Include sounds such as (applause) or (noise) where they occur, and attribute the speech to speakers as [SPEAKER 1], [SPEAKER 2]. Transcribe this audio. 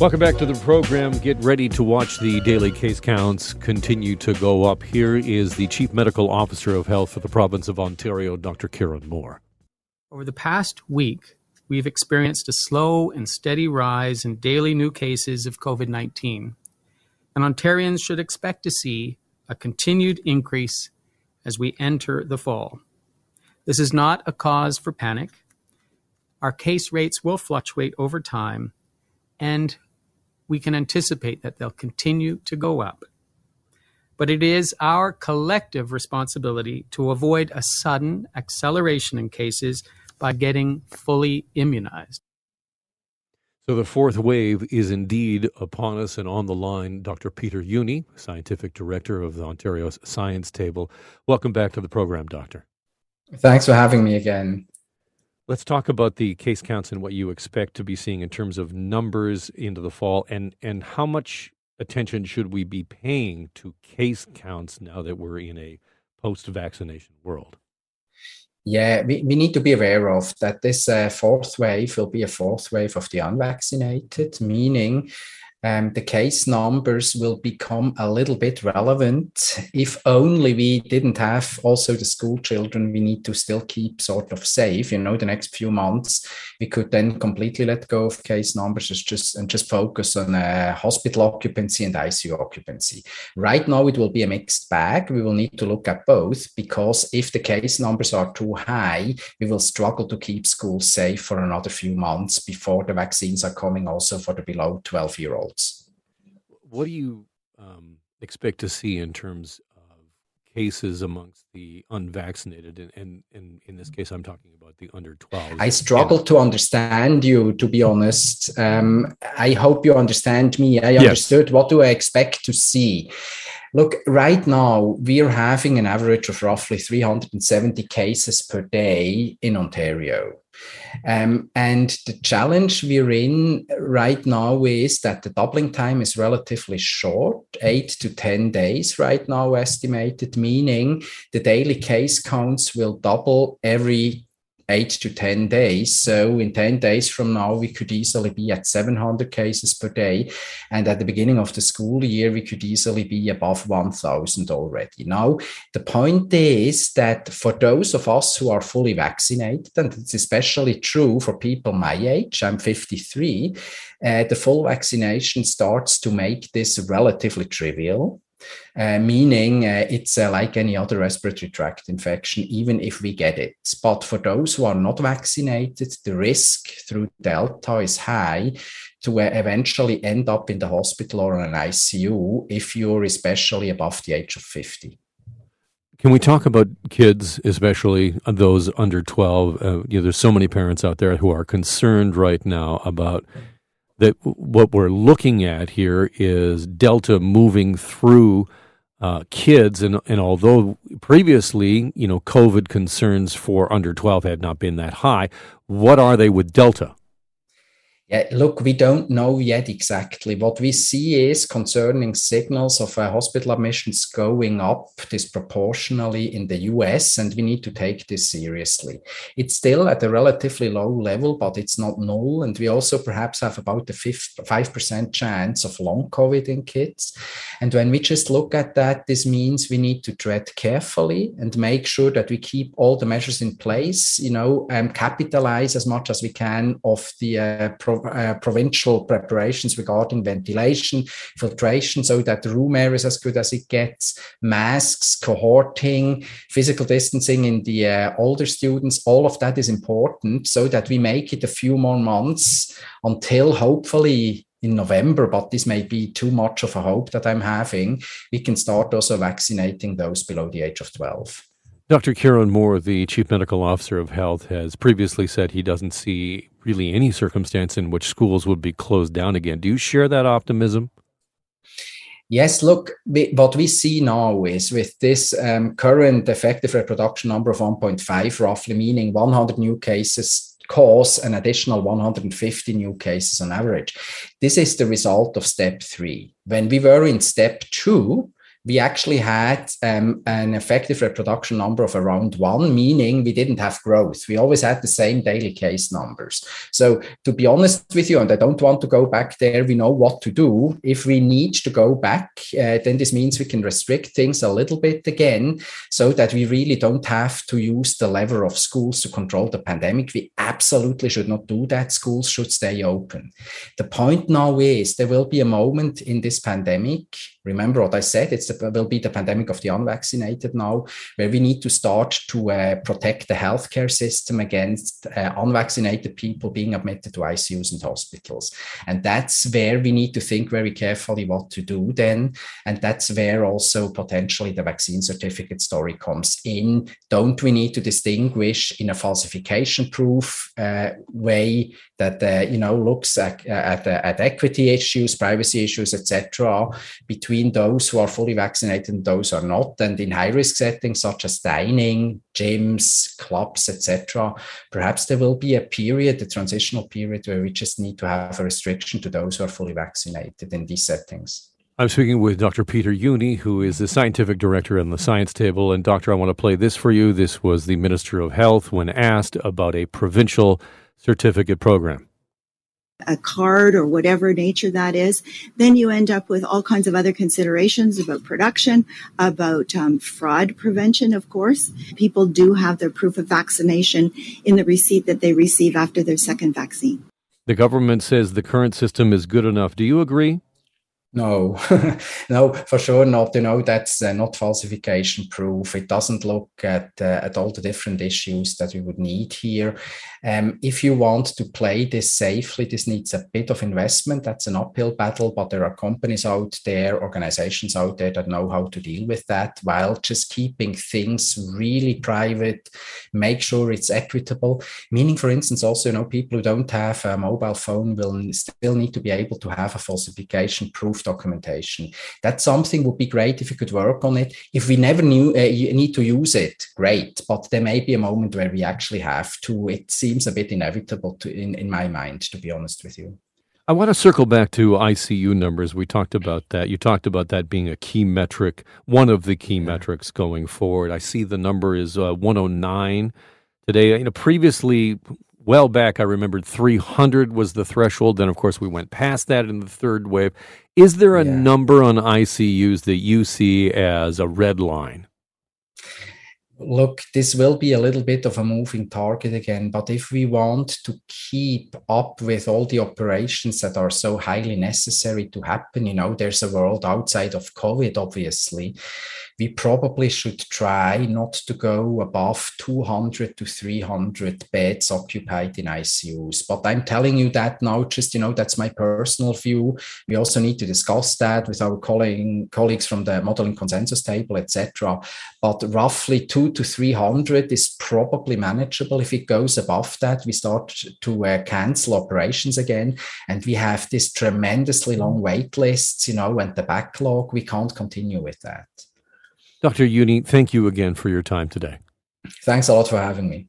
[SPEAKER 1] Welcome back to the program. Get ready to watch the daily case counts continue to go up. Here is the Chief Medical Officer of Health for the province of Ontario, Dr. Kieran Moore.
[SPEAKER 2] Over the past week, we've experienced a slow and steady rise in daily new cases of COVID 19, and Ontarians should expect to see a continued increase as we enter the fall. This is not a cause for panic. Our case rates will fluctuate over time, and we can anticipate that they'll continue to go up. But it is our collective responsibility to avoid a sudden acceleration in cases by getting fully immunized.
[SPEAKER 1] So the fourth wave is indeed upon us and on the line. Dr. Peter Jüni, Scientific Director of the Ontario's Science Table. Welcome back to the program, Doctor.
[SPEAKER 3] Thanks for having me again.
[SPEAKER 1] Let's talk about the case counts and what you expect to be seeing in terms of numbers into the fall and, and how much attention should we be paying to case counts now that we're in a post vaccination world?
[SPEAKER 3] Yeah, we, we need to be aware of that this uh, fourth wave will be a fourth wave of the unvaccinated, meaning um, the case numbers will become a little bit relevant. If only we didn't have also the school children we need to still keep sort of safe. You know the next few months we could then completely let go of case numbers just and just focus on uh, hospital occupancy and icu occupancy. Right now it will be a mixed bag. We will need to look at both because if the case numbers are too high we will struggle to keep schools safe for another few months before the vaccines are coming also for the below 12 year olds
[SPEAKER 1] what do you um, expect to see in terms of cases amongst the unvaccinated? And, and, and, in this case, I'm talking about the under 12.
[SPEAKER 3] I struggle to understand you, to be honest. Um, I hope you understand me. I understood. Yes. What do I expect to see? Look, right now, we're having an average of roughly 370 cases per day in Ontario. Um, and the challenge we're in right now is that the doubling time is relatively short, eight to 10 days right now estimated, meaning the daily case counts will double every eight to 10 days. So in 10 days from now, we could easily be at 700 cases per day. And at the beginning of the school year, we could easily be above 1000 already. Now, the point is that for those of us who are fully vaccinated, and it's especially true for people my age, I'm 53, uh, the full vaccination starts to make this relatively trivial. Uh, meaning uh, it's uh, like any other respiratory tract infection, even if we get it. But for those who are not vaccinated, the risk through Delta is high to uh, eventually end up in the hospital or an ICU if you're especially above the age of 50.
[SPEAKER 1] Can we talk about kids, especially those under 12? Uh, you know, there's so many parents out there who are concerned right now about that what we're looking at here is Delta moving through uh, kids, and and although previously, you know, COVID concerns for under 12 had not been that high, what are they with Delta?
[SPEAKER 3] Yeah, look, we don't know yet exactly. What we see is concerning signals of uh, hospital admissions going up disproportionately in the US, and we need to take this seriously. It's still at a relatively low level, but it's not null. And we also perhaps have about a 5% chance of long COVID in kids. And when we just look at that, this means we need to tread carefully and make sure that we keep all the measures in place, you know, and capitalize as much as we can of the uh, uh, provincial preparations regarding ventilation, filtration, so that the room air is as good as it gets, masks, cohorting, physical distancing in the uh, older students, all of that is important so that we make it a few more months until hopefully in November, but this may be too much of a hope that I'm having. We can start also vaccinating those below the age of 12.
[SPEAKER 1] Dr. Kieran Moore, the Chief Medical Officer of Health, has previously said he doesn't see really any circumstance in which schools would be closed down again. Do you share that optimism?
[SPEAKER 3] Yes, look, what we see now is with this um, current effective reproduction number of 1.5, roughly, meaning 100 new cases cause an additional 150 new cases on average. This is the result of step three. When we were in step two, we actually had um, an effective reproduction number of around one, meaning we didn't have growth. We always had the same daily case numbers. So, to be honest with you, and I don't want to go back there, we know what to do. If we need to go back, uh, then this means we can restrict things a little bit again so that we really don't have to use the lever of schools to control the pandemic. We absolutely should not do that. Schools should stay open. The point now is there will be a moment in this pandemic remember what I said, it's the, will be the pandemic of the unvaccinated now, where we need to start to uh, protect the healthcare system against uh, unvaccinated people being admitted to ICUs and hospitals. And that's where we need to think very carefully what to do then. And that's where also potentially the vaccine certificate story comes in. Don't we need to distinguish in a falsification proof uh, way that uh, you know looks at, at, at equity issues, privacy issues, etc., between those who are fully vaccinated and those are not, and in high risk settings such as dining, gyms, clubs, etc. Perhaps there will be a period, a transitional period, where we just need to have a restriction to those who are fully vaccinated in these settings.
[SPEAKER 1] I'm speaking with Dr. Peter Jüni, who is the scientific director in the Science Table. And, Doctor, I want to play this for you. This was the Minister of Health when asked about a provincial certificate program
[SPEAKER 4] a card or whatever nature that is, then you end up with all kinds of other considerations about production, about um, fraud prevention, of course. People do have their proof of vaccination in the receipt that they receive after their second vaccine.
[SPEAKER 1] The government says the current system is good enough. Do you agree?
[SPEAKER 3] No, (laughs) no, for sure not. You know, that's uh, not falsification proof. It doesn't look at uh, at all the different issues that we would need here. Um, if you want to play this safely, this needs a bit of investment. That's an uphill battle, but there are companies out there, organizations out there that know how to deal with that while just keeping things really private. Make sure it's equitable. Meaning, for instance, also, you know, people who don't have a mobile phone will still need to be able to have a falsification proof documentation. That's something would be great if you could work on it. If we never knew uh, you need to use it, great. But there may be a moment where we actually have to. It seems a bit inevitable to, in, in my mind, to be honest with you.
[SPEAKER 1] I want to circle back to ICU numbers. We talked about that. You talked about that being a key metric, one of the key metrics going forward. I see the number is uh, 109 today. You know, previously well back, I remembered 300 was the threshold. Then, of course, we went past that in the third wave. Is there a yeah. number on ICUs that you see as a red line?
[SPEAKER 3] Look, this will be a little bit of a moving target again, but if we want to keep up with all the operations that are so highly necessary to happen, you know, there's a world outside of COVID, obviously we probably should try not to go above 200 to 300 beds occupied in ICUs. But I'm telling you that now, just, you know, that's my personal view. We also need to discuss that with our colleague, colleagues from the modeling consensus table, etc. But roughly two to 300 is probably manageable. If it goes above that, we start to uh, cancel operations again. And we have this tremendously long wait lists, you know, and the backlog. We can't continue with that.
[SPEAKER 1] Dr. Jüni, thank you again for your time today.
[SPEAKER 3] Thanks a lot for having me.